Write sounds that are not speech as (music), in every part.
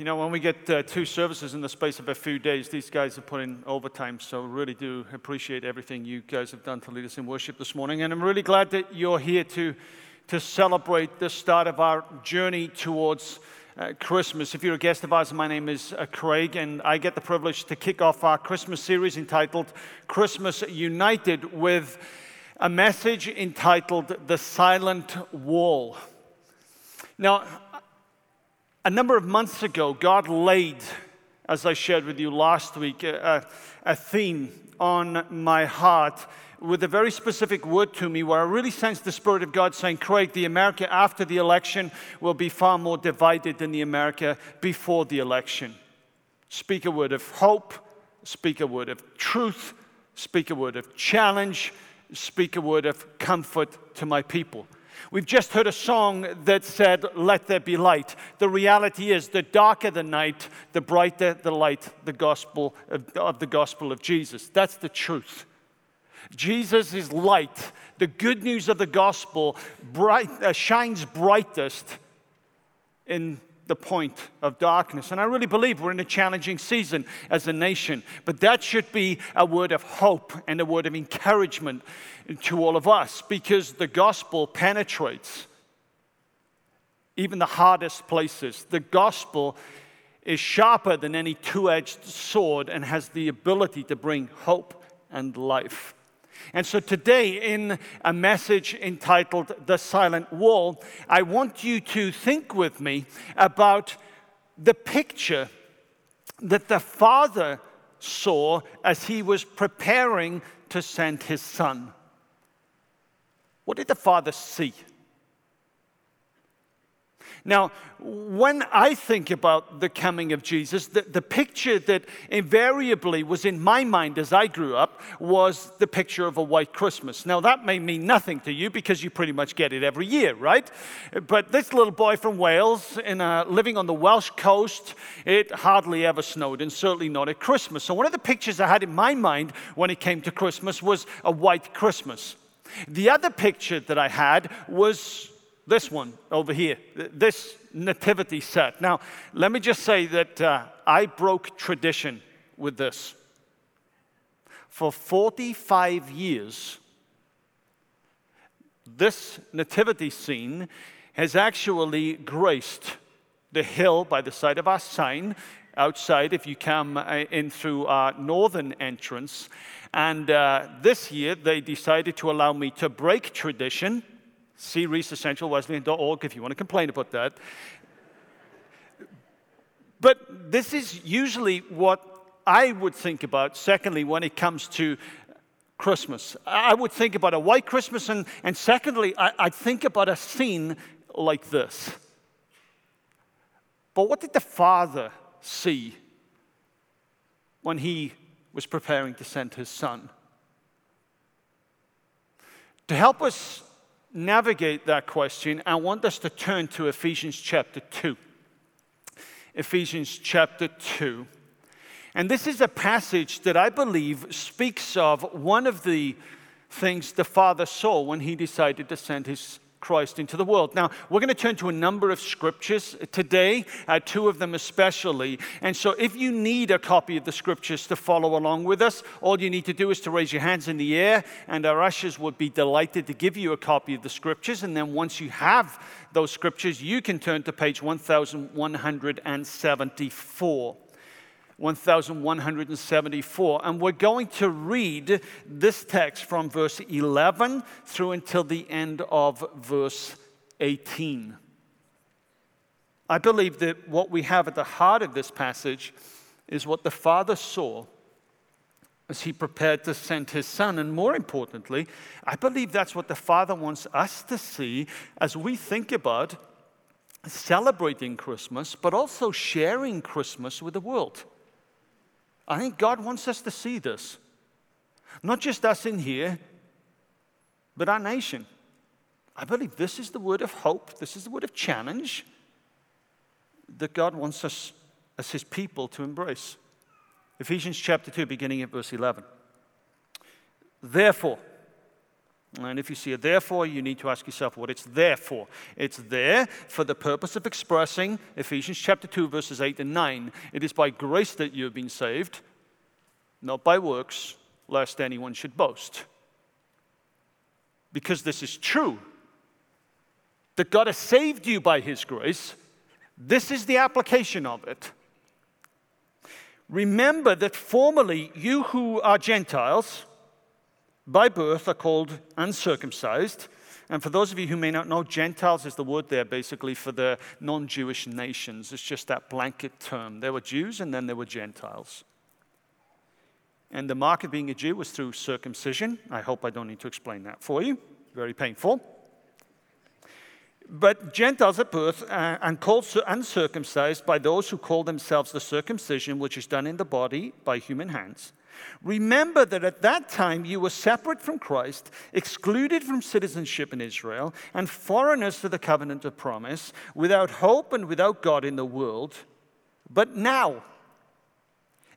You know, when we get uh, two services in the space of a few days, these guys are putting overtime, so really do appreciate everything you guys have done to lead us in worship this morning. And I'm really glad that you're here to, to celebrate the start of our journey towards uh, Christmas. If you're a guest of ours, my name is uh, Craig, and I get the privilege to kick off our Christmas series entitled Christmas United with a message entitled The Silent Wall. Now, a number of months ago, God laid, as I shared with you last week, a, a, theme on my heart with a very specific word to me where I really sensed the Spirit of God saying, Craig, the America after the election will be far more divided than the America before the election. Speak a word of hope, speak a word of truth, speak a word of challenge, speak a word of comfort to my people. We've just heard a song that said, Let there be light. The reality is, the darker the night, the brighter the light, the gospel of, of the gospel of Jesus. That's the truth. Jesus is light. The good news of the gospel bright, uh, shines brightest in the point of darkness. And I really believe we're in a challenging season as a nation, but that should be a word of hope and a word of encouragement to all of us because the gospel penetrates even the hardest places. The gospel is sharper than any two edged sword and has the ability to bring hope and life. And so today, in a message entitled The Silent Wall, I want you to think with me about the picture that the Father saw as he was preparing to send his Son. What did the Father see? Now, when I think about the coming of Jesus, the, the, picture that invariably was in my mind as I grew up was the picture of a white Christmas. Now, that may mean nothing to you because you pretty much get it every year, right? But this little boy from Wales, in a, living on the Welsh coast, it hardly ever snowed, and certainly not at Christmas. So, one of the pictures I had in my mind when it came to Christmas was a white Christmas. The other picture that I had was this one over here, this nativity set. Now, let me just say that uh, I broke tradition with this. For 45 years, this nativity scene has actually graced the hill by the side of our sign outside if you come uh, in through our northern entrance. And uh, this year, they decided to allow me to break tradition See researchcentralwesleyan.org if you want to complain about that. But this is usually what I would think about, secondly, when it comes to Christmas. I would think about a white Christmas, and, and secondly, I, I'd think about a scene like this. But what did the Father see when he was preparing to send his Son? To help us navigate that question, I want us to turn to Ephesians chapter 2. Ephesians chapter 2. And this is a passage that I believe speaks of one of the things the Father saw when he decided to send his Christ into the world. Now, we're going to turn to a number of scriptures today, uh, two of them especially. And so, if you need a copy of the scriptures to follow along with us, all you need to do is to raise your hands in the air, and our ushers would be delighted to give you a copy of the scriptures. And then, once you have those scriptures, you can turn to page 1174. 1174. And we're going to read this text from verse 11 through until the end of verse 18. I believe that what we have at the heart of this passage is what the Father saw as he prepared to send his son. And more importantly, I believe that's what the Father wants us to see as we think about celebrating Christmas, but also sharing Christmas with the world. I think God wants us to see this. Not just us in here, but our nation. I believe this is the word of hope, this is the word of challenge that God wants us as his people to embrace. Ephesians chapter 2, beginning at verse 11. Therefore, And if you see a therefore, you need to ask yourself what it's there for. It's there for the purpose of expressing Ephesians chapter 2, verses 8 and 9. It is by grace that you have been saved, not by works, lest anyone should boast. Because this is true, that God has saved you by his grace, this is the application of it. Remember that formerly you who are Gentiles, by birth are called uncircumcised. And for those of you who may not know, Gentiles is the word there basically for the non Jewish nations. It's just that blanket term. There were Jews and then there were Gentiles. And the mark of being a Jew was through circumcision. I hope I don't need to explain that for you. Very painful. But Gentiles at birth uh, and called uncircumcised by those who call themselves the circumcision which is done in the body by human hands Remember that at that time you were separate from Christ, excluded from citizenship in Israel, and foreigners to the covenant of promise, without hope and without God in the world. But now,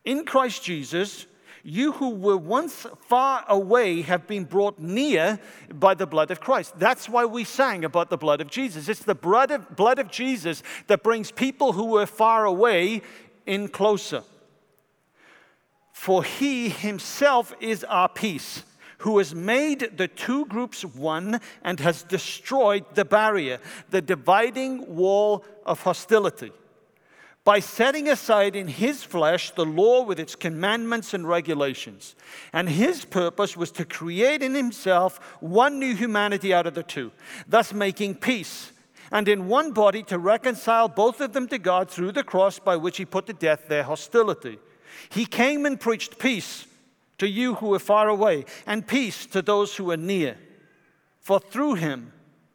in Christ Jesus, you who were once far away have been brought near by the blood of Christ. That's why we sang about the blood of Jesus. It's the blood of, blood of Jesus that brings people who were far away in closer. For he himself is our peace, who has made the two groups one and has destroyed the barrier, the dividing wall of hostility. By setting aside in his flesh the law with its commandments and regulations. And his purpose was to create in himself one new humanity out of the two, thus making peace and in one body to reconcile both of them to God through the cross by which he put to death their hostility. He came and preached peace to you who are far away, and peace to those who are near. For through him,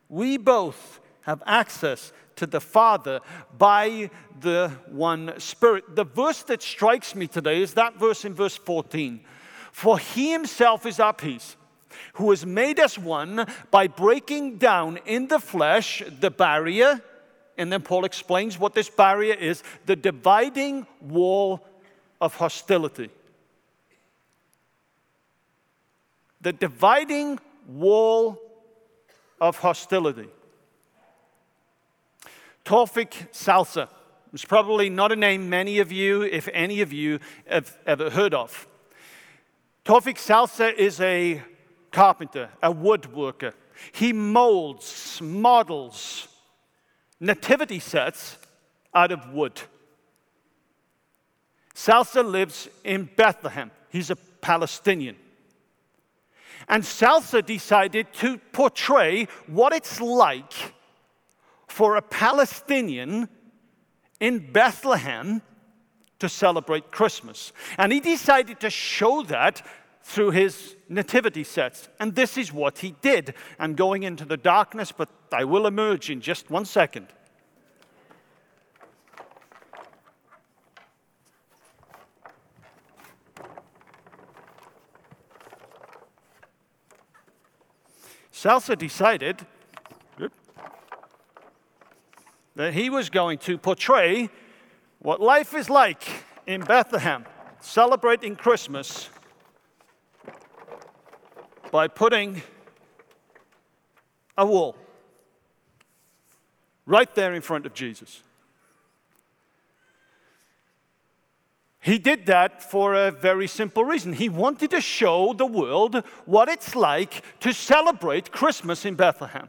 we both have access to the Father by the one Spirit. The verse that strikes me today is that verse in verse 14. For he himself is our peace, who has made us one by breaking down in the flesh the barrier. And then Paul explains what this barrier is the dividing wall of hostility. The dividing wall of hostility. Tawfik Salsa is probably not a name many of you, if any of you, have ever heard of. Tawfik Salsa is a carpenter, a woodworker. He molds, models nativity sets out of wood. Salsa lives in Bethlehem. He's a Palestinian. And Salsa decided to portray what it's like for a Palestinian in Bethlehem to celebrate Christmas. And he decided to show that through his nativity sets. And this is what he did. I'm going into the darkness, but I will emerge in just one second. Salsa decided that he was going to portray what life is like in Bethlehem, celebrating Christmas, by putting a wall right there in front of Jesus. He did that for a very simple reason. He wanted to show the world what it's like to celebrate Christmas in Bethlehem.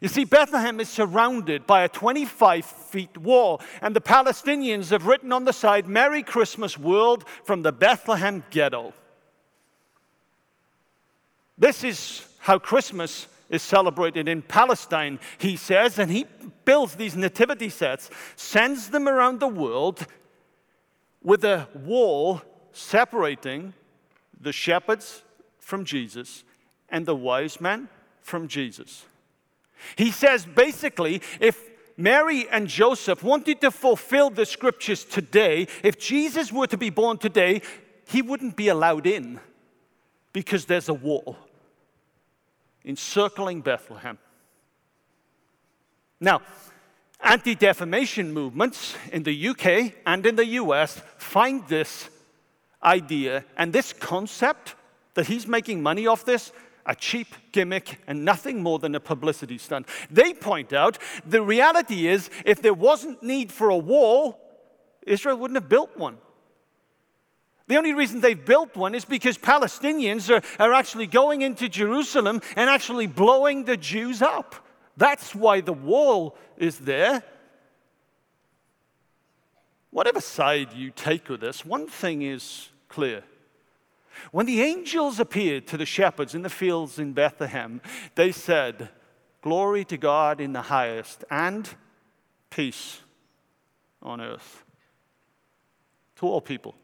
You see, Bethlehem is surrounded by a 25 feet wall, and the Palestinians have written on the side, Merry Christmas, world, from the Bethlehem ghetto. This is how Christmas is celebrated in Palestine, he says, and he builds these nativity sets, sends them around the world with a wall separating the shepherds from Jesus and the wise men from Jesus. He says basically, if Mary and Joseph wanted to fulfill the scriptures today, if Jesus were to be born today, he wouldn't be allowed in because there's a wall encircling Bethlehem. Now, Anti defamation movements in the UK and in the US find this idea and this concept that he's making money off this a cheap gimmick, and nothing more than a publicity stunt. They point out the reality is if there wasn't need for a wall, Israel wouldn't have built one. The only reason they've built one is because Palestinians are, are actually going into Jerusalem and actually blowing the Jews up. That's why the wall is there. Whatever side you take with this, one thing is clear. When the angels appeared to the shepherds in the fields in Bethlehem, they said, Glory to God in the highest, and peace on earth to all people.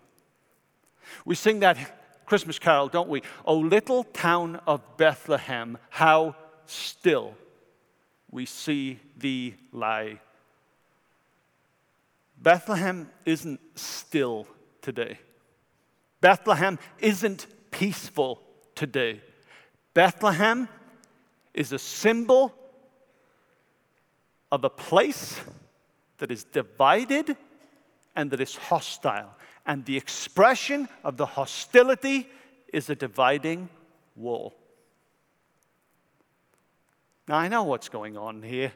We sing that Christmas carol, don't we? O little town of Bethlehem, how still we see thee lie. Bethlehem isn't still today. Bethlehem isn't peaceful today. Bethlehem is a symbol of a place that is divided and that is hostile. And the expression of the hostility is a dividing wall. Now, I know what's going on here.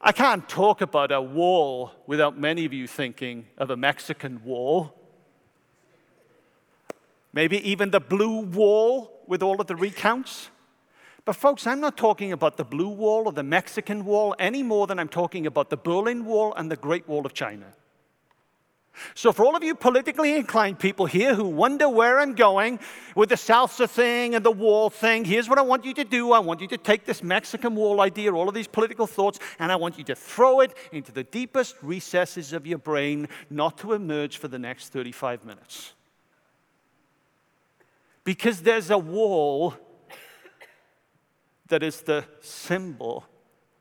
I can't talk about a wall without many of you thinking of a Mexican wall. Maybe even the blue wall with all of the recounts. But, folks, I'm not talking about the blue wall or the Mexican wall any more than I'm talking about the Berlin Wall and the Great Wall of China. So, for all of you politically inclined people here who wonder where I'm going with the salsa thing and the wall thing, here's what I want you to do. I want you to take this Mexican wall idea, all of these political thoughts, and I want you to throw it into the deepest recesses of your brain, not to emerge for the next 35 minutes. Because there's a wall that is the symbol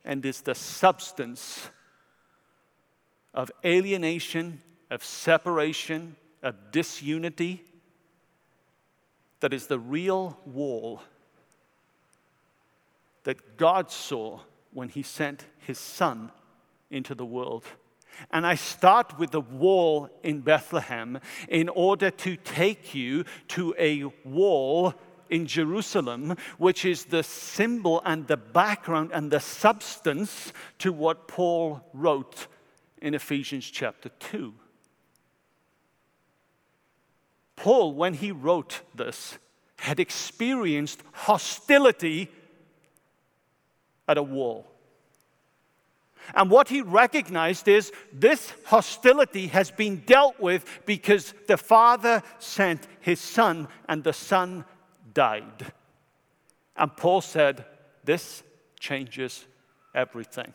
and is the substance of alienation, of separation, of disunity, that is the real wall that God saw when He sent His Son into the world. And I start with the wall in Bethlehem in order to take you to a wall in Jerusalem, which is the symbol and the background and the substance to what Paul wrote in Ephesians chapter 2. Paul, when he wrote this, had experienced hostility at a wall. And what he recognized is this hostility has been dealt with because the Father sent his Son, and the Son died. And Paul said, This changes everything.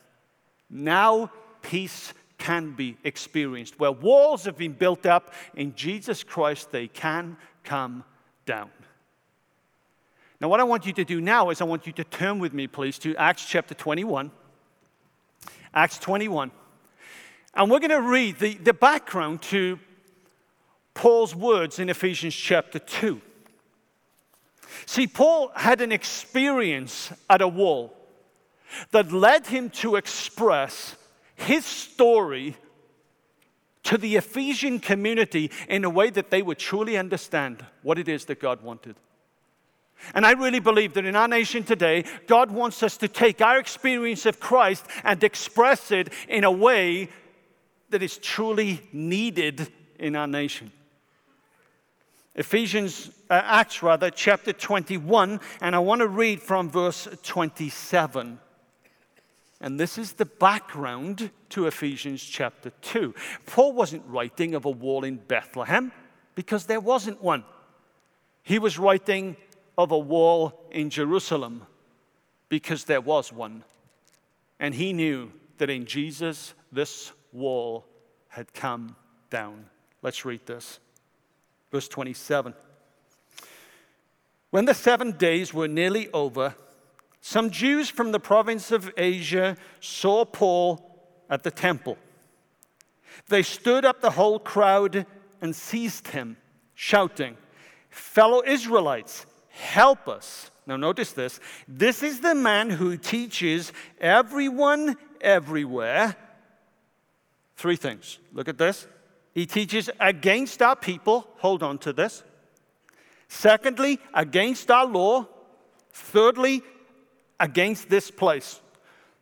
Now peace can be experienced. Where walls have been built up in Jesus Christ, they can come down. Now, what I want you to do now is I want you to turn with me, please, to Acts chapter 21. Acts 21. And we're going to read the, the background to Paul's words in Ephesians chapter 2. See, Paul had an experience at a wall that led him to express his story to the Ephesian community in a way that they would truly understand what it is that God wanted. And I really believe that in our nation today, God wants us to take our experience of Christ and express it in a way that is truly needed in our nation. Ephesians, uh, Acts rather, chapter 21, and I want to read from verse 27. And this is the background to Ephesians chapter 2. Paul wasn't writing of a wall in Bethlehem because there wasn't one. He was writing of a wall in Jerusalem because there was one. And he knew that in Jesus, this wall had come down. Let's read this. Verse 27. When the seven days were nearly over, some Jews from the province of Asia saw Paul at the temple. They stood up the whole crowd and seized him, shouting, Fellow Israelites, help us. Now, notice this. This is the man who teaches everyone everywhere. Three things. Look at this. He teaches against our people. Hold on to this. Secondly, against our law. Thirdly, against this place.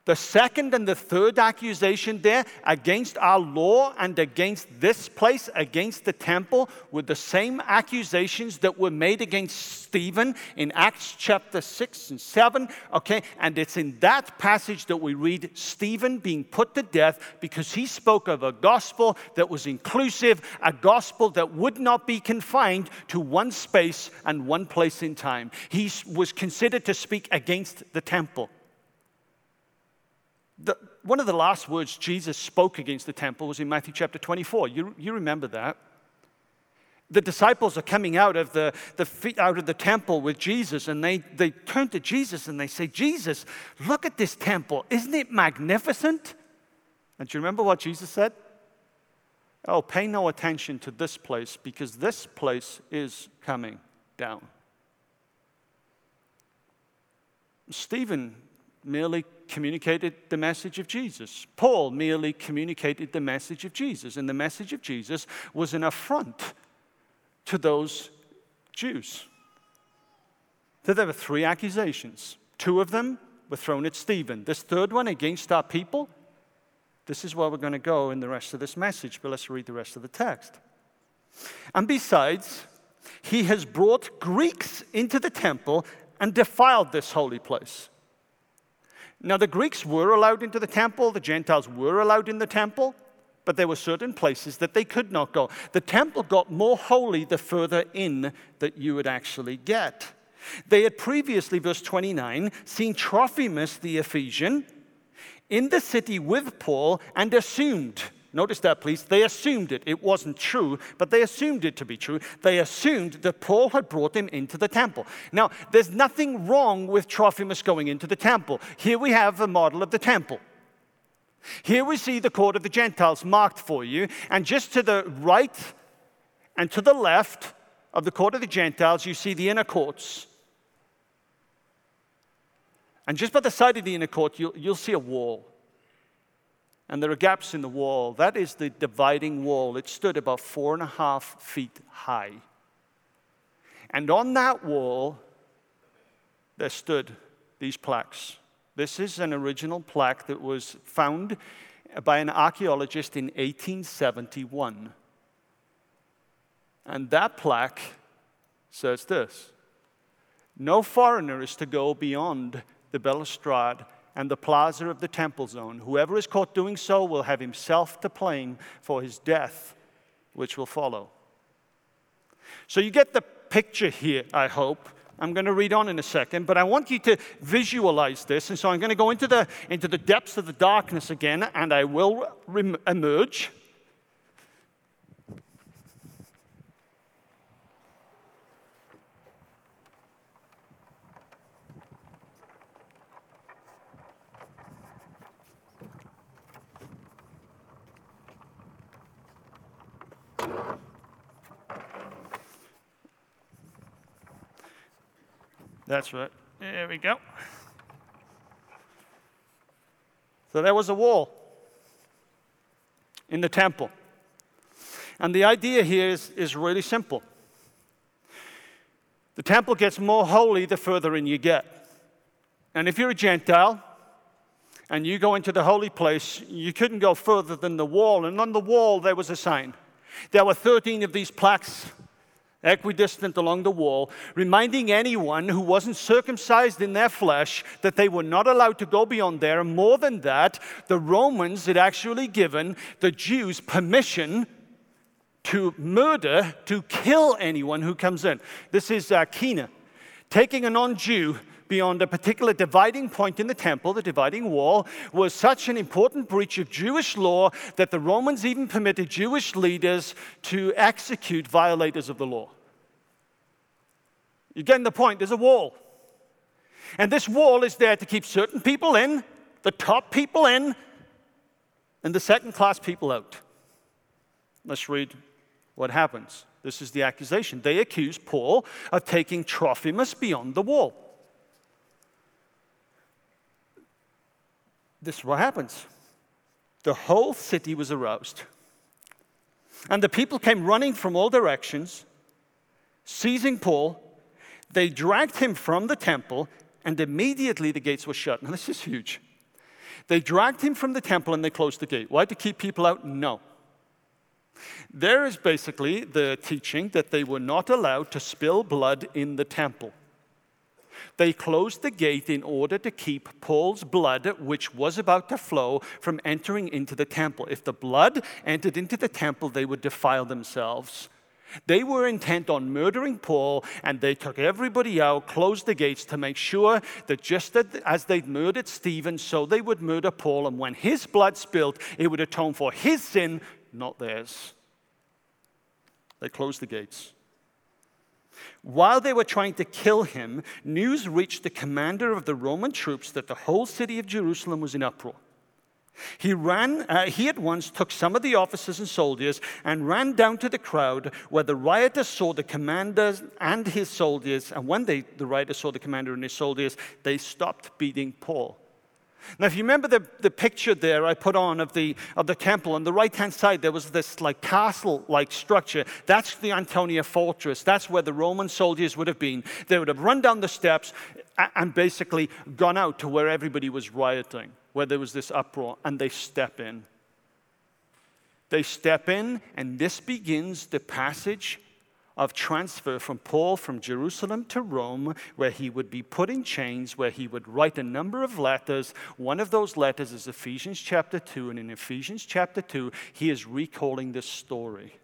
The second and the third accusation there against our law and against this place, against the temple, were the same accusations that were made against Stephen in Acts chapter 6 and 7. Okay, and it's in that passage that we read Stephen being put to death because he spoke of a gospel that was inclusive, a gospel that would not be confined to one space and one place in time. He was considered to speak against the temple. The, one of the last words Jesus spoke against the temple was in Matthew chapter 24. You, you remember that. The disciples are coming out of the, the, out of the temple with Jesus, and they, they turn to Jesus and they say, Jesus, look at this temple. Isn't it magnificent? And do you remember what Jesus said? Oh, pay no attention to this place because this place is coming down. Stephen merely communicated the message of Jesus. Paul merely communicated the message of Jesus. And the message of Jesus was an affront to those Jews. So there were three accusations. Two of them were thrown at Stephen. This third one against our people. This is where we're going to go in the rest of this message, but let's read the rest of the text. And besides, he has brought Greeks into the temple and defiled this holy place. Now, the Greeks were allowed into the temple, the Gentiles were allowed in the temple, but there were certain places that they could not go. The temple got more holy the further in that you would actually get. They had previously, verse 29, seen Trophimus the Ephesian in the city with Paul and assumed Notice that, please. They assumed it. It wasn't true, but they assumed it to be true. They assumed that Paul had brought him into the temple. Now, there's nothing wrong with Trophimus going into the temple. Here we have a model of the temple. Here we see the court of the Gentiles marked for you, and just to the right and to the left of the court of the Gentiles, you see the inner courts. And just by the side of the inner court, you'll, you'll see a wall and there are gaps in the wall. That is the dividing wall. It stood about four and a half feet high. And on that wall, there stood these plaques. This is an original plaque that was found by an archaeologist in 1871. And that plaque says this No foreigner is to go beyond the balustrade and the plaza of the temple zone. Whoever is caught doing so will have himself to blame for his death, which will follow. So you get the picture here, I hope. I'm going to read on in a second, but I want you to visualize this. And so I'm going to go into the, into the depths of the darkness again, and I will re- emerge. That's right. There we go. So there was a wall in the temple. And the idea here is, is really simple. The temple gets more holy the further in you get. And if you're a Gentile and you go into the holy place, you couldn't go further than the wall. And on the wall, there was a sign there were 13 of these plaques equidistant along the wall, reminding anyone who wasn't circumcised in their flesh that they were not allowed to go beyond there. And more than that, the Romans had actually given the Jews permission to murder, to kill anyone who comes in. This is uh, Kina, taking a non Jew beyond a particular dividing point in the temple, the dividing wall, was such an important breach of Jewish law that the Romans even permitted Jewish leaders to execute violators of the law. You're getting the point? There's a wall. And this wall is there to keep certain people in, the top people in, and the second class people out. Let's read what happens. This is the accusation. They accuse Paul of taking Trophimus beyond the wall. This is what happens. The whole city was aroused. And the people came running from all directions, seizing Paul They dragged him from the temple, and immediately the gates were shut. Now, this is huge. They dragged him from the temple and they closed the gate. Why? To keep people out? No. There is basically the teaching that they were not allowed to spill blood in the temple. They closed the gate in order to keep Paul's blood, which was about to flow, from entering into the temple. If the blood entered into the temple, they would defile themselves. They were intent on murdering Paul, and they took everybody out, closed the gates to make sure that just as they'd murdered Stephen, so they would murder Paul. And when his blood spilled, it would atone for his sin, not theirs. They closed the gates. While they were trying to kill him, news reached the commander of the Roman troops that the whole city of Jerusalem was in uproar. He ran, uh, he at once took some of the officers and soldiers and ran down to the crowd where the rioters saw the commander and his soldiers. And when they, the rioters saw the commander and his soldiers, they stopped beating Paul. Now, if you remember the, the picture there I put on of the, of the temple, on the right hand side, there was this like castle like structure. That's the Antonia fortress. That's where the Roman soldiers would have been. They would have run down the steps and basically gone out to where everybody was rioting, where there was this uproar, and they step in. They step in, and this begins the passage of transfer from Paul from Jerusalem to Rome, where he would be put in chains, where he would write a number of letters. One of those letters is Ephesians chapter 2, and in Ephesians chapter 2, he is recalling this story.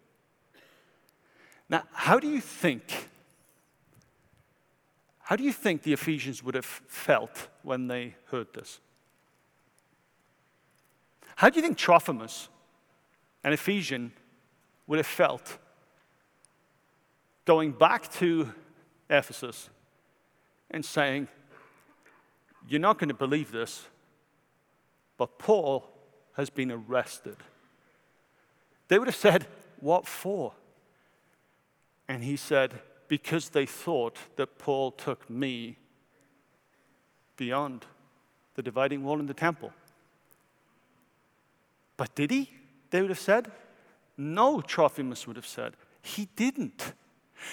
Now, how do you think? How do you think the Ephesians would have felt when they heard this? How do you think Trophimus, an Ephesian, would have felt going back to Ephesus and saying, You're not going to believe this, but Paul has been arrested. They would have said, What for? And he said, Because they thought that Paul took me beyond the dividing wall in the temple. But did he? They would have said. No, Trophimus would have said. He didn't.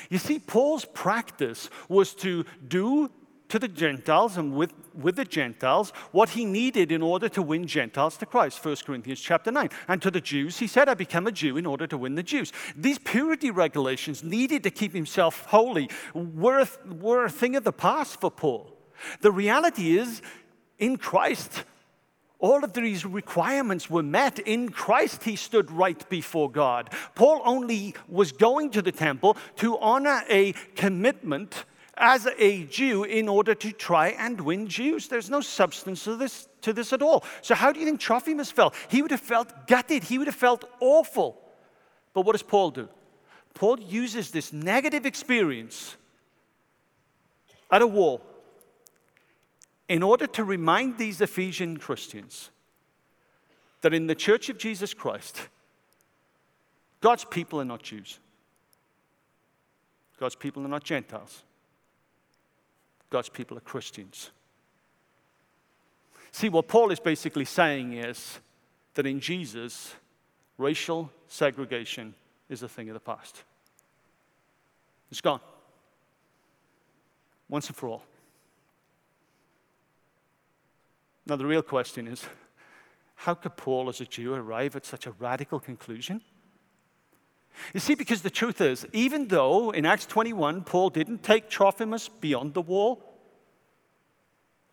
You see, Paul's practice was to do to the Gentiles and with, with the Gentiles what he needed in order to win Gentiles to Christ. 1 Corinthians chapter 9. And to the Jews, he said, I become a Jew in order to win the Jews. These purity regulations needed to keep himself holy were a, were a thing of the past for Paul. The reality is, in Christ, all of these requirements were met. In Christ, he stood right before God. Paul only was going to the temple to honor a commitment as a Jew in order to try and win Jews. There's no substance to this, to this at all. So, how do you think Trophimus felt? He would have felt gutted, he would have felt awful. But what does Paul do? Paul uses this negative experience at a wall in order to remind these Ephesian Christians that in the church of Jesus Christ, God's people are not Jews. God's people are not Gentiles. God's people are Christians. See, what Paul is basically saying is that in Jesus, racial segregation is a thing of the past. It's gone. Once and for all. Now, the real question is how could Paul, as a Jew, arrive at such a radical conclusion? You see, because the truth is, even though in Acts 21 Paul didn't take Trophimus beyond the wall,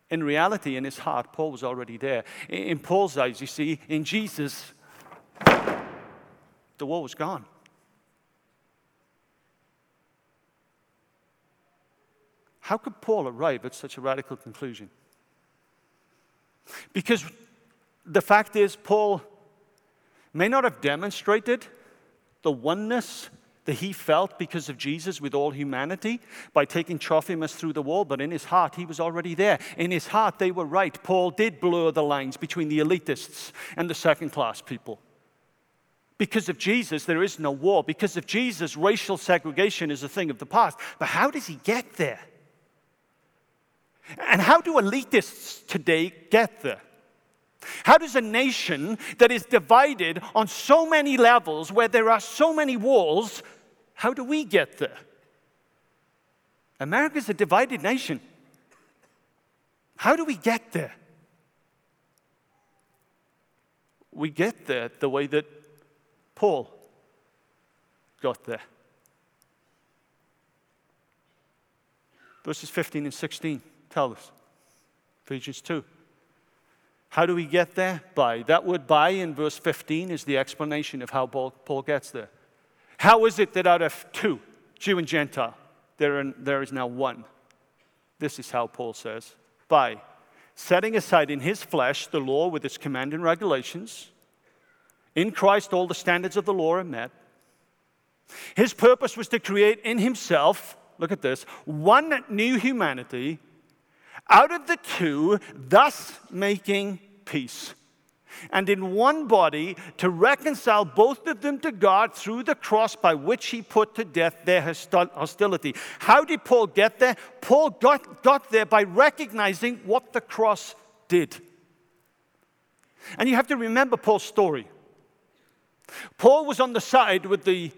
in reality, in his heart, Paul was already there. In Paul's eyes, you see, in Jesus, the wall was gone. How could Paul arrive at such a radical conclusion? Because the fact is, Paul may not have demonstrated the oneness that he felt because of Jesus with all humanity by taking Trophimus through the wall, but in his heart, he was already there. In his heart, they were right. Paul did blur the lines between the elitists and the second class people. Because of Jesus, there is no war. Because of Jesus, racial segregation is a thing of the past. But how does he get there? And how do elitists today get there? How does a nation that is divided on so many levels, where there are so many walls, how do we get there? America's a divided nation. How do we get there? We get there the way that Paul got there. Verses 15 and 16 tell us. Ephesians 2. How do we get there? By. That word by in verse 15 is the explanation of how Paul gets there. How is it that out of two, Jew and Gentile, there, there is now one? This is how Paul says by setting aside in his flesh the law with its command and regulations. In Christ, all the standards of the law are met. His purpose was to create in himself, look at this, one new humanity out of the two, thus making peace. And in one body to reconcile both of them to God through the cross by which he put to death their hostility. How did Paul get there? Paul got, got there by recognizing what the cross did. And you have to remember Paul's story. Paul was on the side with the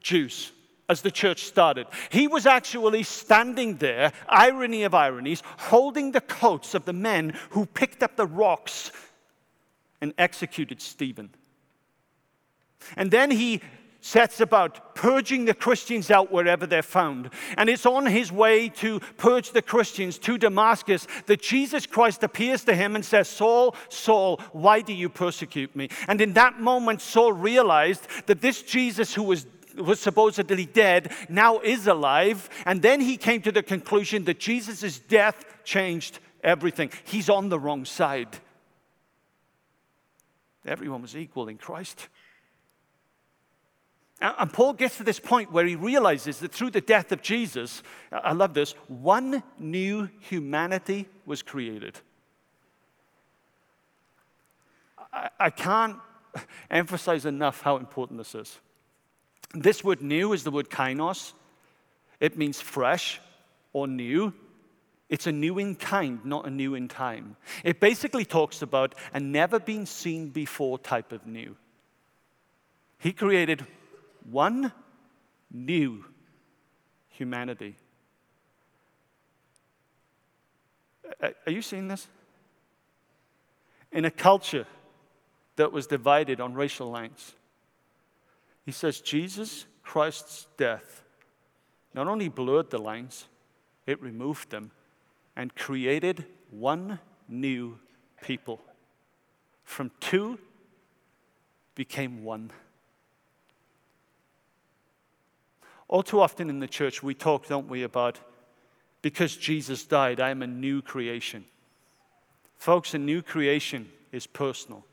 Jews as the church started. He was actually standing there, irony of ironies, holding the coats of the men who picked up the rocks and executed Stephen. And then he sets about purging the Christians out wherever they're found. And it's on his way to purge the Christians to Damascus that Jesus Christ appears to him and says, Saul, Saul, why do you persecute me? And in that moment, Saul realized that this Jesus who was was supposedly dead, now is alive. And then he came to the conclusion that Jesus' death changed everything. He's on the wrong side. Everyone was equal in Christ. And Paul gets to this point where he realizes that through the death of Jesus, I love this, one new humanity was created. I can't emphasize enough how important this is. This word new is the word kainos. It means fresh or new. It's a new in kind, not a new in time. It basically talks about a never been seen before type of new. He created one new humanity. Are you seeing this? In a culture that was divided on racial lines, he says Jesus Christ's death not only blurred the lines, it removed them and created one new people. From two became one. All too often in the church, we talk, don't we, about because Jesus died, I am a new creation. Folks, a new creation is personal.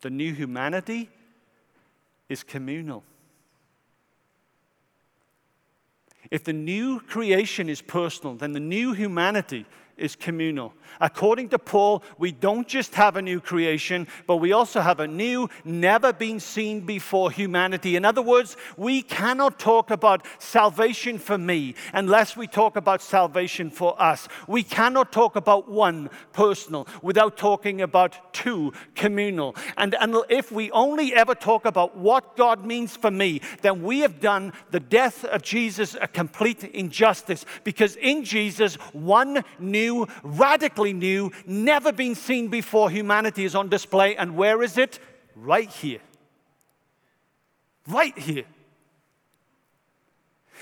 The new humanity is communal. If the new creation is personal, then the new humanity is communal. According to Paul, we don't just have a new creation, but we also have a new, never been seen before humanity. In other words, we cannot talk about salvation for me unless we talk about salvation for us. We cannot talk about one, personal, without talking about two, communal. And, and if we only ever talk about what God means for me, then we have done the death of Jesus a complete injustice because in Jesus, one new new, radically new, never been seen before humanity is on display. And where is it? Right here. Right here.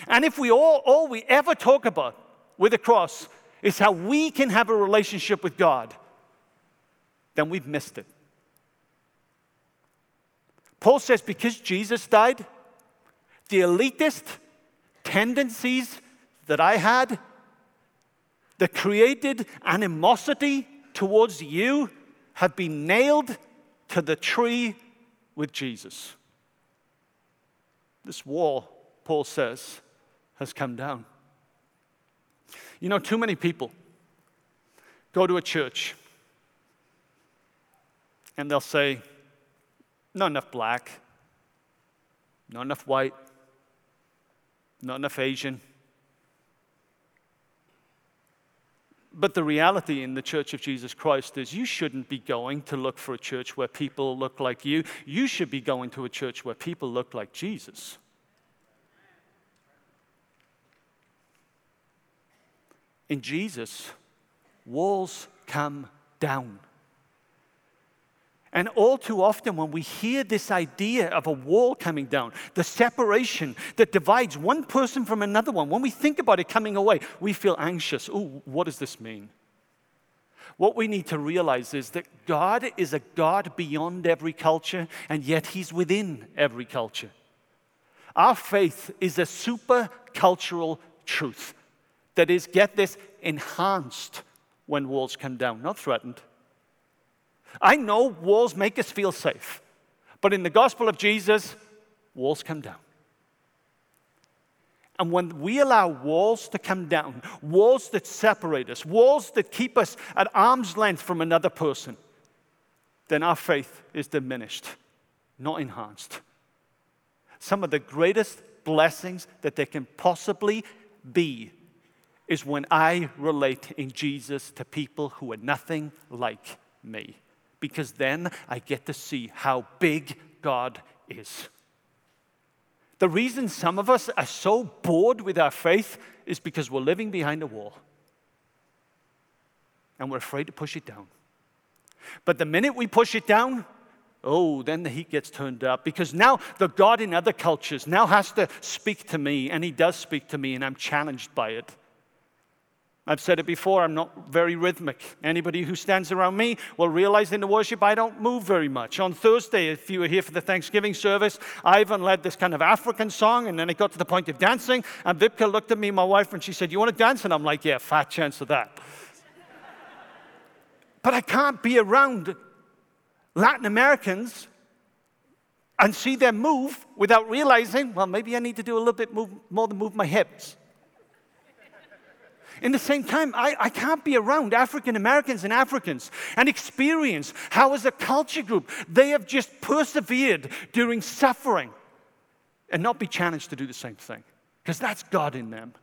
And if we all, all we ever talk about with the cross is how we can have a relationship with God, then we've missed it. Paul says, because Jesus died, the elitist tendencies that I had the created animosity towards you have been nailed to the tree with Jesus. This wall, Paul says, has come down. You know, too many people go to a church and they'll say, not enough black, not enough white, not enough Asian, But the reality in the Church of Jesus Christ is you shouldn't be going to look for a church where people look like you. You should be going to a church where people look like Jesus. in Jesus, walls come down. And all too often, when we hear this idea of a wall coming down, the separation that divides one person from another one, when we think about it coming away, we feel anxious. Oh, what does this mean? What we need to realize is that God is a God beyond every culture, and yet He's within every culture. Our faith is a super cultural truth that is, get this, enhanced when walls come down, not threatened. I know walls make us feel safe, but in the gospel of Jesus, walls come down. And when we allow walls to come down, walls that separate us, walls that keep us at arm's length from another person, then our faith is diminished, not enhanced. Some of the greatest blessings that there can possibly be is when I relate in Jesus to people who are nothing like me because then I get to see how big God is. The reason some of us are so bored with our faith is because we're living behind a wall and we're afraid to push it down. But the minute we push it down, oh, then the heat gets turned up because now the God in other cultures now has to speak to me, and he does speak to me, and I'm challenged by it. I've said it before, I'm not very rhythmic. Anybody who stands around me will realize in the worship I don't move very much. On Thursday, if you were here for the Thanksgiving service, Ivan led this kind of African song, and then it got to the point of dancing. And Wiebke looked at me, my wife, and she said, You want to dance? And I'm like, Yeah, fat chance of that. but I can't be around Latin Americans and see them move without realizing, well, maybe I need to do a little bit move, more than move my hips. In the same time, I, I can't be around African Americans and Africans and experience how, as a culture group, they have just persevered during suffering and not be challenged to do the same thing, because that's God in them.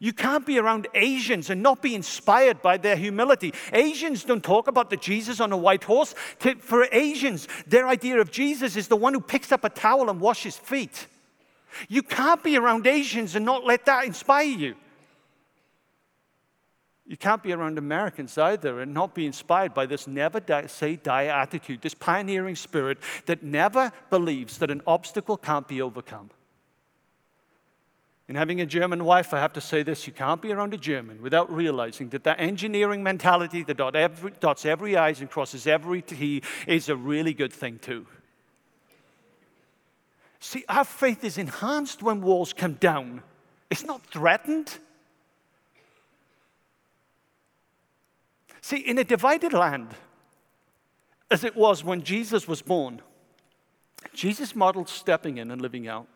You can't be around Asians and not be inspired by their humility. Asians don't talk about the Jesus on a white horse. For Asians, their idea of Jesus is the one who picks up a towel and washes feet. You can't be around Asians and not let that inspire you. You can't be around Americans either and not be inspired by this never die, say die attitude, this pioneering spirit that never believes that an obstacle can't be overcome. In having a German wife, I have to say this you can't be around a German without realizing that that engineering mentality that dot every, dots every I's and crosses every T is a really good thing, too. See, our faith is enhanced when walls come down, it's not threatened. See, in a divided land, as it was when Jesus was born, Jesus modeled stepping in and living out.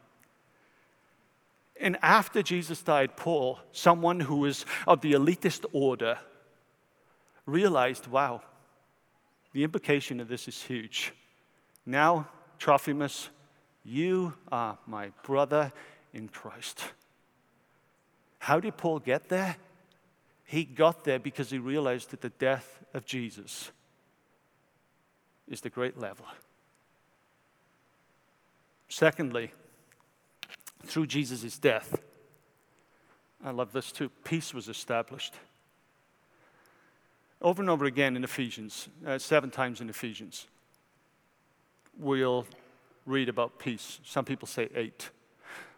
And after Jesus died, Paul, someone who was of the elitist order, realized wow, the implication of this is huge. Now, Trophimus, you are my brother in Christ. How did Paul get there? He got there because he realized that the death of Jesus is the great leveler. Secondly, through Jesus' death, I love this too, peace was established. Over and over again in Ephesians, uh, seven times in Ephesians, we'll read about peace. Some people say eight.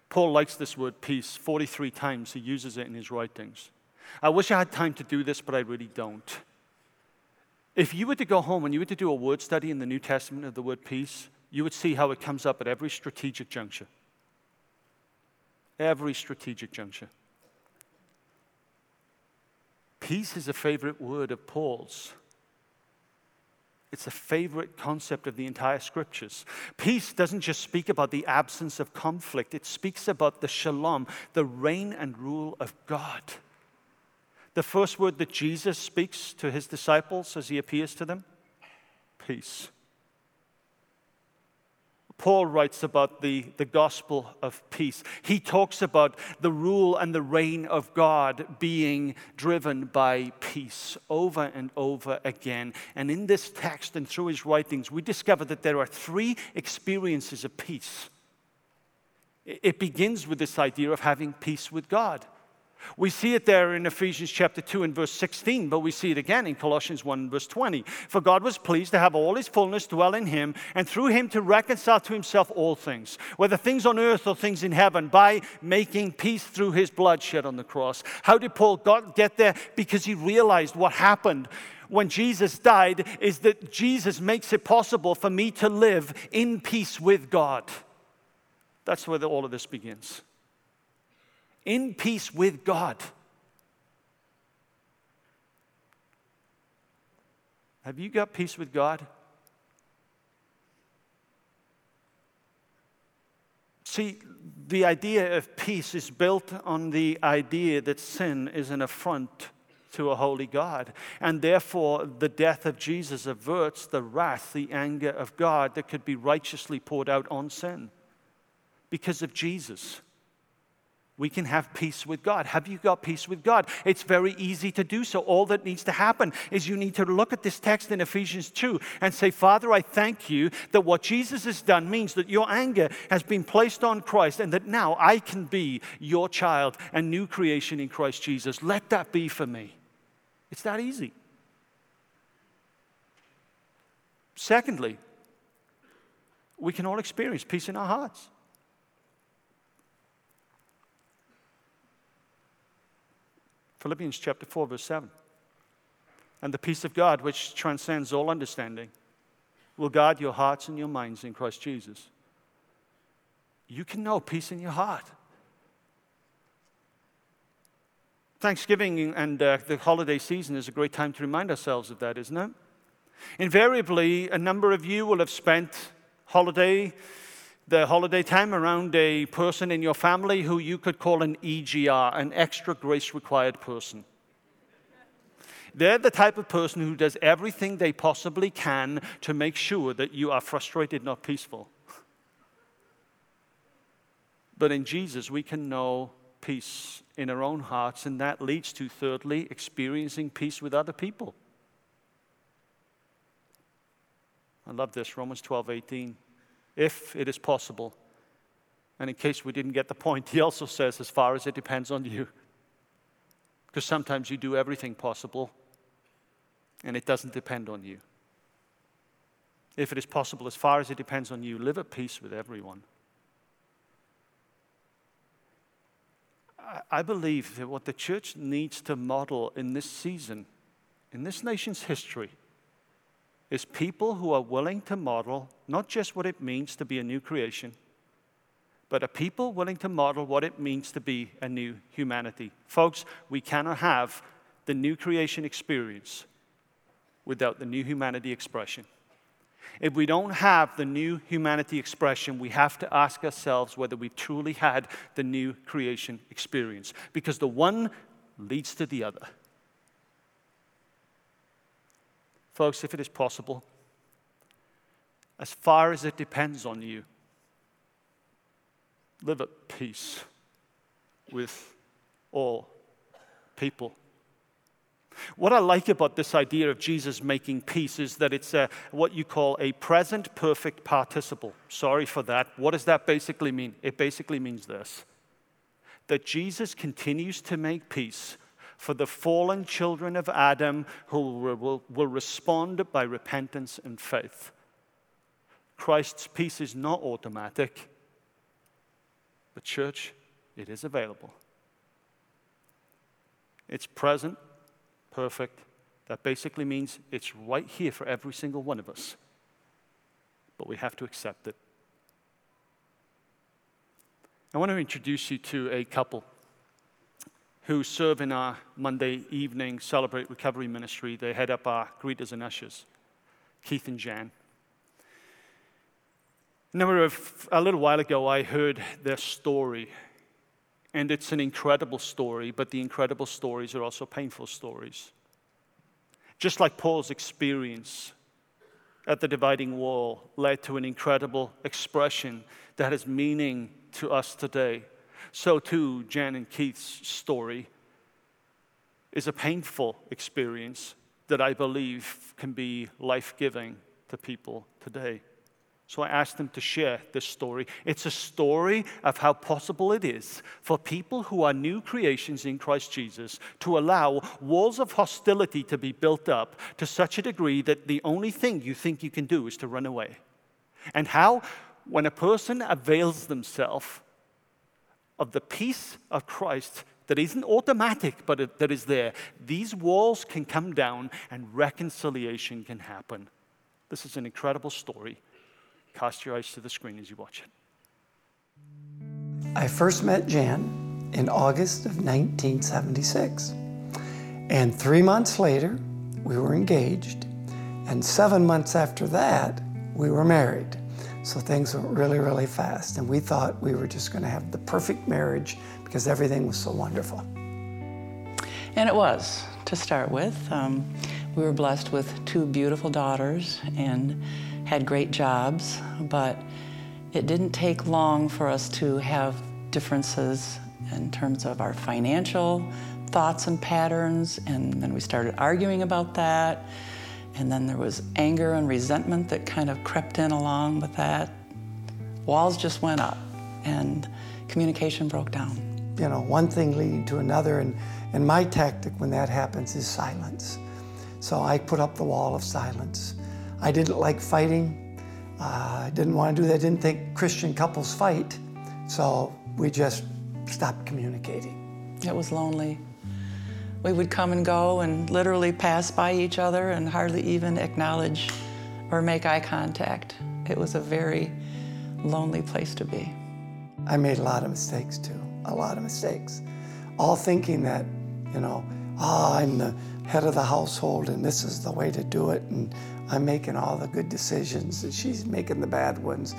Paul likes this word peace 43 times, he uses it in his writings. I wish I had time to do this, but I really don't. If you were to go home and you were to do a word study in the New Testament of the word peace, you would see how it comes up at every strategic juncture. Every strategic juncture. Peace is a favorite word of Paul's. It's a favorite concept of the entire scriptures. Peace doesn't just speak about the absence of conflict, it speaks about the shalom, the reign and rule of God. The first word that Jesus speaks to his disciples as he appears to them peace. Paul writes about the, the gospel of peace. He talks about the rule and the reign of God being driven by peace over and over again. And in this text and through his writings, we discover that there are three experiences of peace. It begins with this idea of having peace with God. We see it there in Ephesians chapter 2 and verse 16, but we see it again in Colossians 1 verse 20. For God was pleased to have all his fullness dwell in him, and through him to reconcile to himself all things, whether things on earth or things in heaven, by making peace through his blood shed on the cross. How did Paul get there? Because he realized what happened when Jesus died is that Jesus makes it possible for me to live in peace with God. That's where all of this begins in peace with God. Have you got peace with God? See, the idea of peace is built on the idea that sin is an affront to a holy God. And therefore, the death of Jesus averts the wrath, the anger of God that could be righteously poured out on sin because of Jesus we can have peace with God. Have you got peace with God? It's very easy to do so. All that needs to happen is you need to look at this text in Ephesians 2 and say, Father, I thank you that what Jesus has done means that your anger has been placed on Christ and that now I can be your child and new creation in Christ Jesus. Let that be for me. It's that easy. Secondly, we can all experience peace in our hearts. Philippians chapter 4, verse 7. And the peace of God, which transcends all understanding, will guard your hearts and your minds in Christ Jesus. You can know peace in your heart. Thanksgiving and uh, the holiday season is a great time to remind ourselves of that, isn't it? Invariably, a number of you will have spent holiday the holiday time around a person in your family who you could call an EGR, an extra grace required person. They're the type of person who does everything they possibly can to make sure that you are frustrated, not peaceful. But in Jesus, we can know peace in our own hearts, and that leads to, thirdly, experiencing peace with other people. I love this, Romans 12 18 if it is possible. And in case we didn't get the point, he also says, as far as it depends on you. Because sometimes you do everything possible and it doesn't depend on you. If it is possible, as far as it depends on you, live at peace with everyone. I believe that what the church needs to model in this season, in this nation's history, is people who are willing to model not just what it means to be a new creation, but a people willing to model what it means to be a new humanity. Folks, we cannot have the new creation experience without the new humanity expression. If we don't have the new humanity expression, we have to ask ourselves whether we've truly had the new creation experience, because the one leads to the other. Folks, if it is possible, as far as it depends on you, live at peace with all people. What I like about this idea of Jesus making peace is that it's a, what you call a present perfect participle. Sorry for that. What does that basically mean? It basically means this that Jesus continues to make peace for the fallen children of Adam who will, will respond by repentance and faith. Christ's peace is not automatic, but, church, it is available. It's present, perfect. That basically means it's right here for every single one of us. But we have to accept it. I want to introduce you to a couple who serve in our Monday evening Celebrate Recovery ministry. They head up our greeters and ushers, Keith and Jan. Number of, a little while ago, I heard their story, and it's an incredible story, but the incredible stories are also painful stories. Just like Paul's experience at the dividing wall led to an incredible expression that has meaning to us today so too Jan and Keith's story is a painful experience that I believe can be life giving to people today. So I asked them to share this story. It's a story of how possible it is for people who are new creations in Christ Jesus to allow walls of hostility to be built up to such a degree that the only thing you think you can do is to run away. And how, when a person avails themselves of the peace of Christ that isn't automatic, but that is there, these walls can come down and reconciliation can happen. This is an incredible story Cast your eyes to the screen as you watch it. I first met Jan in August of 1976. And three months later, we were engaged. And seven months after that, we were married. So things went really, really fast. And we thought we were just going to have the perfect marriage because everything was so wonderful. And it was, to start with. Um, we were blessed with two beautiful daughters, and had great jobs, but it didn't take long for us to have differences in terms of our financial thoughts and patterns, and then we started arguing about that. And then there was anger and resentment that kind of crept in along with that. Walls just went up, and communication broke down. You know, one thing leading to another, and, and my tactic when that happens is silence. So I put up the wall of silence. I didn't like fighting. Uh, I didn't want to do that. I didn't think Christian couples fight. So we just stopped communicating. It was lonely. We would come and go and literally pass by each other and hardly even acknowledge or make eye contact. It was a very lonely place to be. I made a lot of mistakes too, a lot of mistakes. All thinking that, you know, oh, I'm the head of the household and this is the way to do it and I'm making all the good decisions and she's making the bad ones.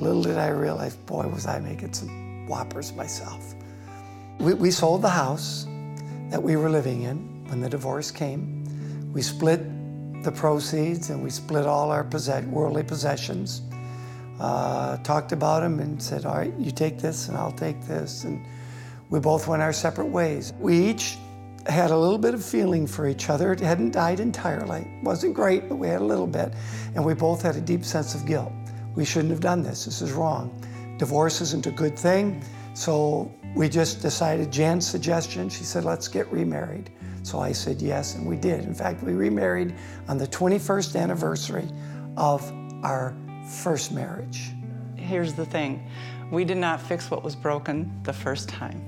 Little did I realize, boy, was I making some whoppers myself. We, we sold the house that we were living in when the divorce came. We split the proceeds and we split all our possess- worldly possessions. Uh, talked about them and said, all right, you take this and I'll take this. And we both went our separate ways. We each had a little bit of feeling for each other. It hadn't died entirely. It wasn't great, but we had a little bit. And we both had a deep sense of guilt. We shouldn't have done this. This is wrong. Divorce isn't a good thing. So we just decided, Jan's suggestion, she said, let's get remarried. So I said yes, and we did. In fact, we remarried on the 21st anniversary of our first marriage. Here's the thing we did not fix what was broken the first time.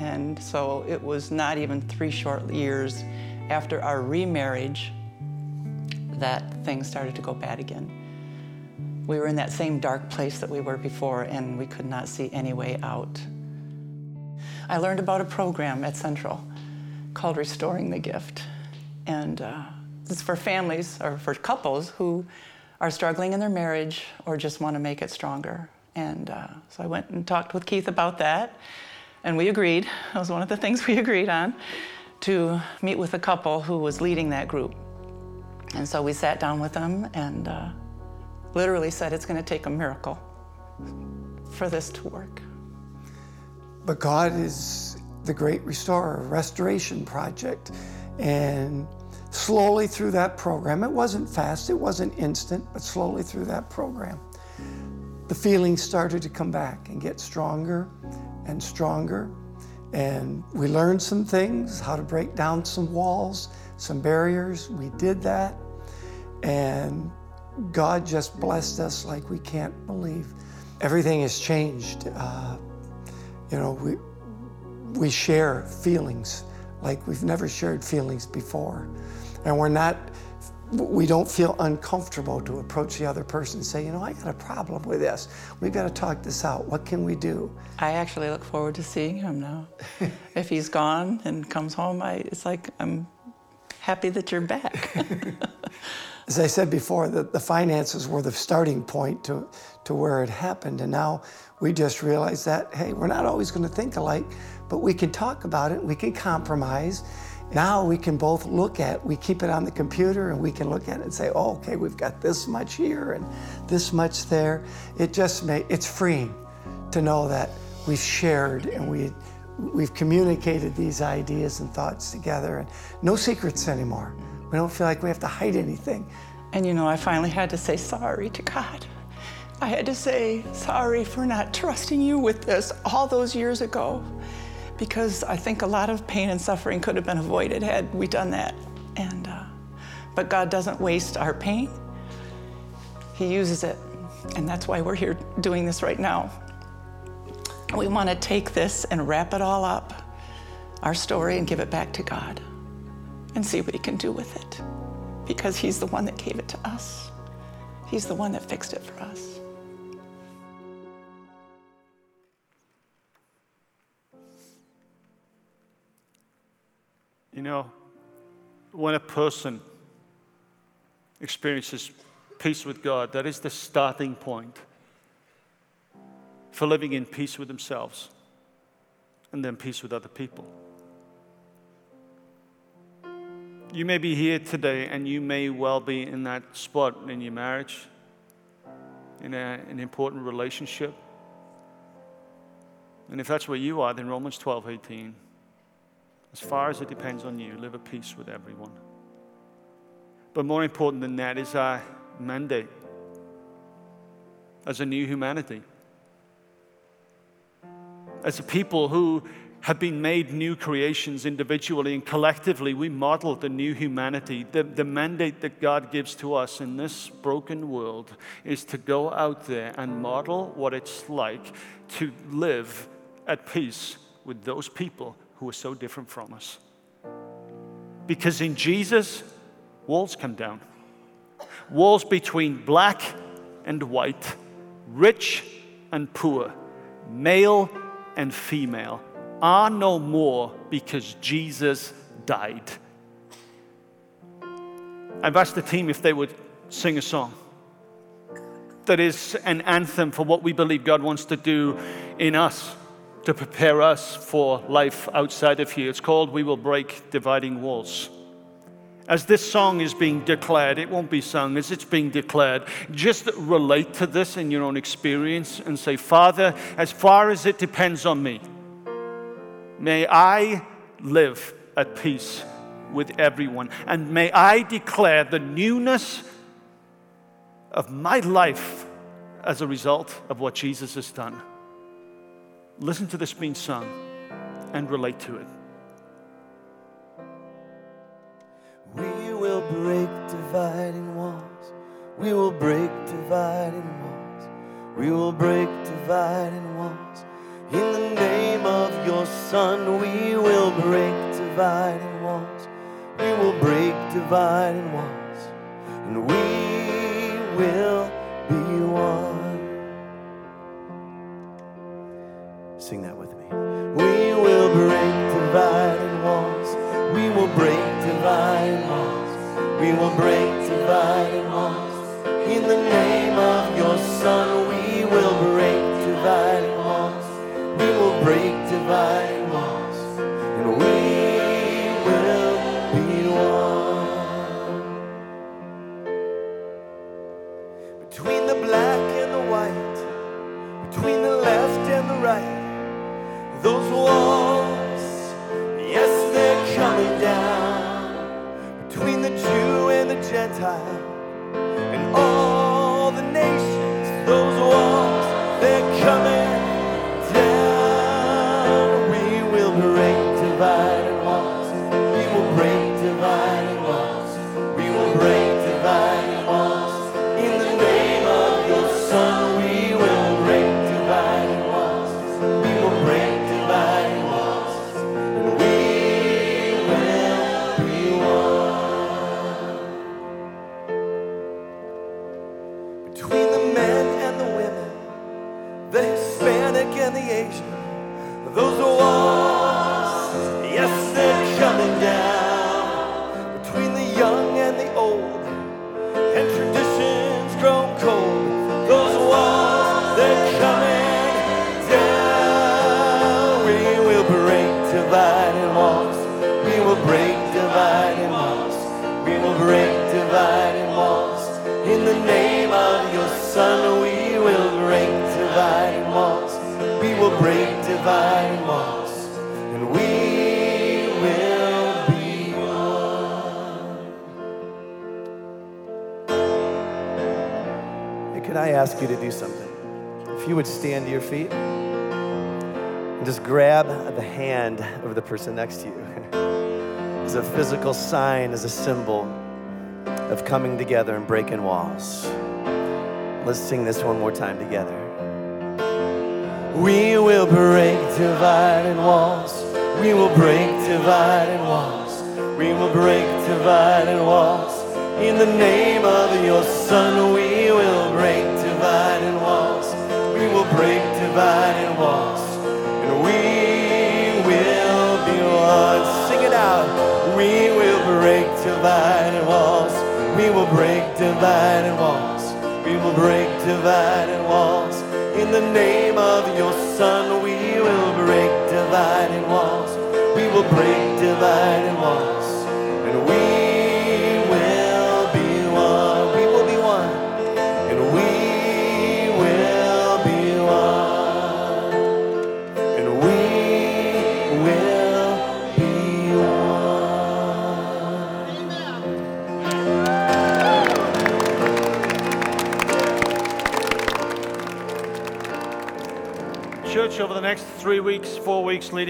And so it was not even three short years after our remarriage that things started to go bad again. We were in that same dark place that we were before, and we could not see any way out. I learned about a program at Central called Restoring the Gift. And uh, it's for families or for couples who are struggling in their marriage or just want to make it stronger. And uh, so I went and talked with Keith about that. And we agreed, (laughs) that was one of the things we agreed on, to meet with a couple who was leading that group. And so we sat down with them and uh, literally said it's going to take a miracle for this to work. But God is the great restorer, restoration project. And slowly through that program, it wasn't fast, it wasn't instant, but slowly through that program, the feelings started to come back and get stronger and stronger. And we learned some things, how to break down some walls, some barriers. We did that. And God just blessed us like we can't believe. Everything has changed. Uh, you know, we, we share feelings like we've never shared feelings before. And we're not we don't feel uncomfortable to approach the other person and say, you know, I got a problem with this. We've got to talk this out. What can we do? I actually look forward to seeing him now. (laughs) if he's gone and comes home, I, it's like I'm happy that you're back. (laughs) As I said before, the, the finances were the starting point to, to where it happened. And now we just realize that, hey, we're not always going to think alike, but we can talk about it, we can compromise now we can both look at, we keep it on the computer and we can look at it and say, oh, okay, we've got this much here and this much there. It just may, it's freeing to know that we've shared and we, we've communicated these ideas and thoughts together and no secrets anymore. We don't feel like we have to hide anything. And you know, I finally had to say sorry to God. I had to say sorry for not trusting you with this all those years ago because I think a lot of pain and suffering could have been avoided had we done that. And, uh, but God doesn't waste our pain, He uses it. And that's why we're here doing this right now. We want to take this and wrap it all up, our story, and give it back to God and see what He can do with it because He's the one that gave it to us, He's the one that fixed it for us. You know, when a person experiences peace with God, that is the starting point for living in peace with themselves and then peace with other people. You may be here today and you may well be in that spot in your marriage, in a, an important relationship. And if that's where you are, then Romans 12 18 as far as it depends on you, live at peace with everyone. But more important than that is our mandate as a new humanity. As a people who have been made new creations individually and collectively, we model the new humanity. The, the mandate that God gives to us in this broken world is to go out there and model what it's like to live at peace with those people who are so different from us. Because in Jesus, walls come down. Walls between black and white, rich and poor, male and female are no more because Jesus died. I've asked the team if they would sing a song that is an anthem for what we believe God wants to do in us to prepare us for life outside of here. It's called We Will Break Dividing Walls. As this song is being declared, it won't be sung, as it's being declared, just relate to this in your own experience and say, Father, as far as it depends on me, may I live at peace with everyone. And may I declare the newness of my life as a result of what Jesus has done listen to this being sung and relate to it. We will break dividing walls. We will break dividing walls. We will break dividing walls. In the name of your Son, we will break dividing walls. We will break dividing walls. And we will be one. You to do something. If you would stand to your feet and just grab the hand of the person next to you (laughs) as a physical sign, as a symbol of coming together and breaking walls. Let's sing this one more time together. We will break dividing walls. We will break dividing walls. We will break dividing walls. In the name of your Son, we will break break dividing walls. And we will be one. Sing it out. We will break dividing walls. We will break dividing walls. We will break dividing walls. In the name of your Son, we will break dividing walls. We will break dividing walls.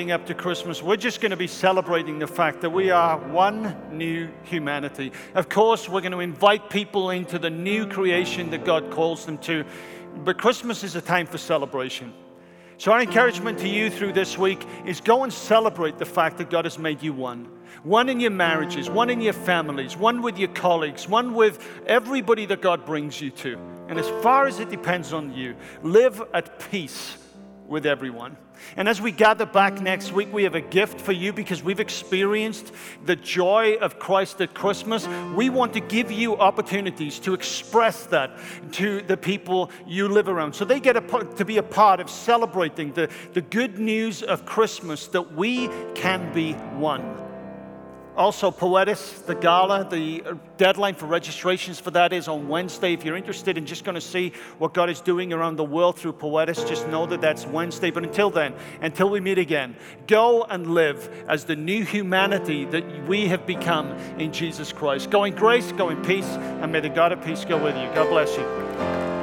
Leading up to Christmas, we're just going to be celebrating the fact that we are one new humanity. Of course, we're going to invite people into the new creation that God calls them to, but Christmas is a time for celebration. So, our encouragement to you through this week is go and celebrate the fact that God has made you one. One in your marriages, one in your families, one with your colleagues, one with everybody that God brings you to. And as far as it depends on you, live at peace with everyone. And as we gather back next week, we have a gift for you because we've experienced the joy of Christ at Christmas. We want to give you opportunities to express that to the people you live around. So they get a, to be a part of celebrating the, the good news of Christmas that we can be one. Also, Poetis, the gala, the uh, deadline for registrations for that is on Wednesday. If you're interested in just going to see what God is doing around the world through Poetis, just know that that's Wednesday. But until then, until we meet again, go and live as the new humanity that we have become in Jesus Christ. Go in grace, go in peace, and may the God of peace go with you. God bless you.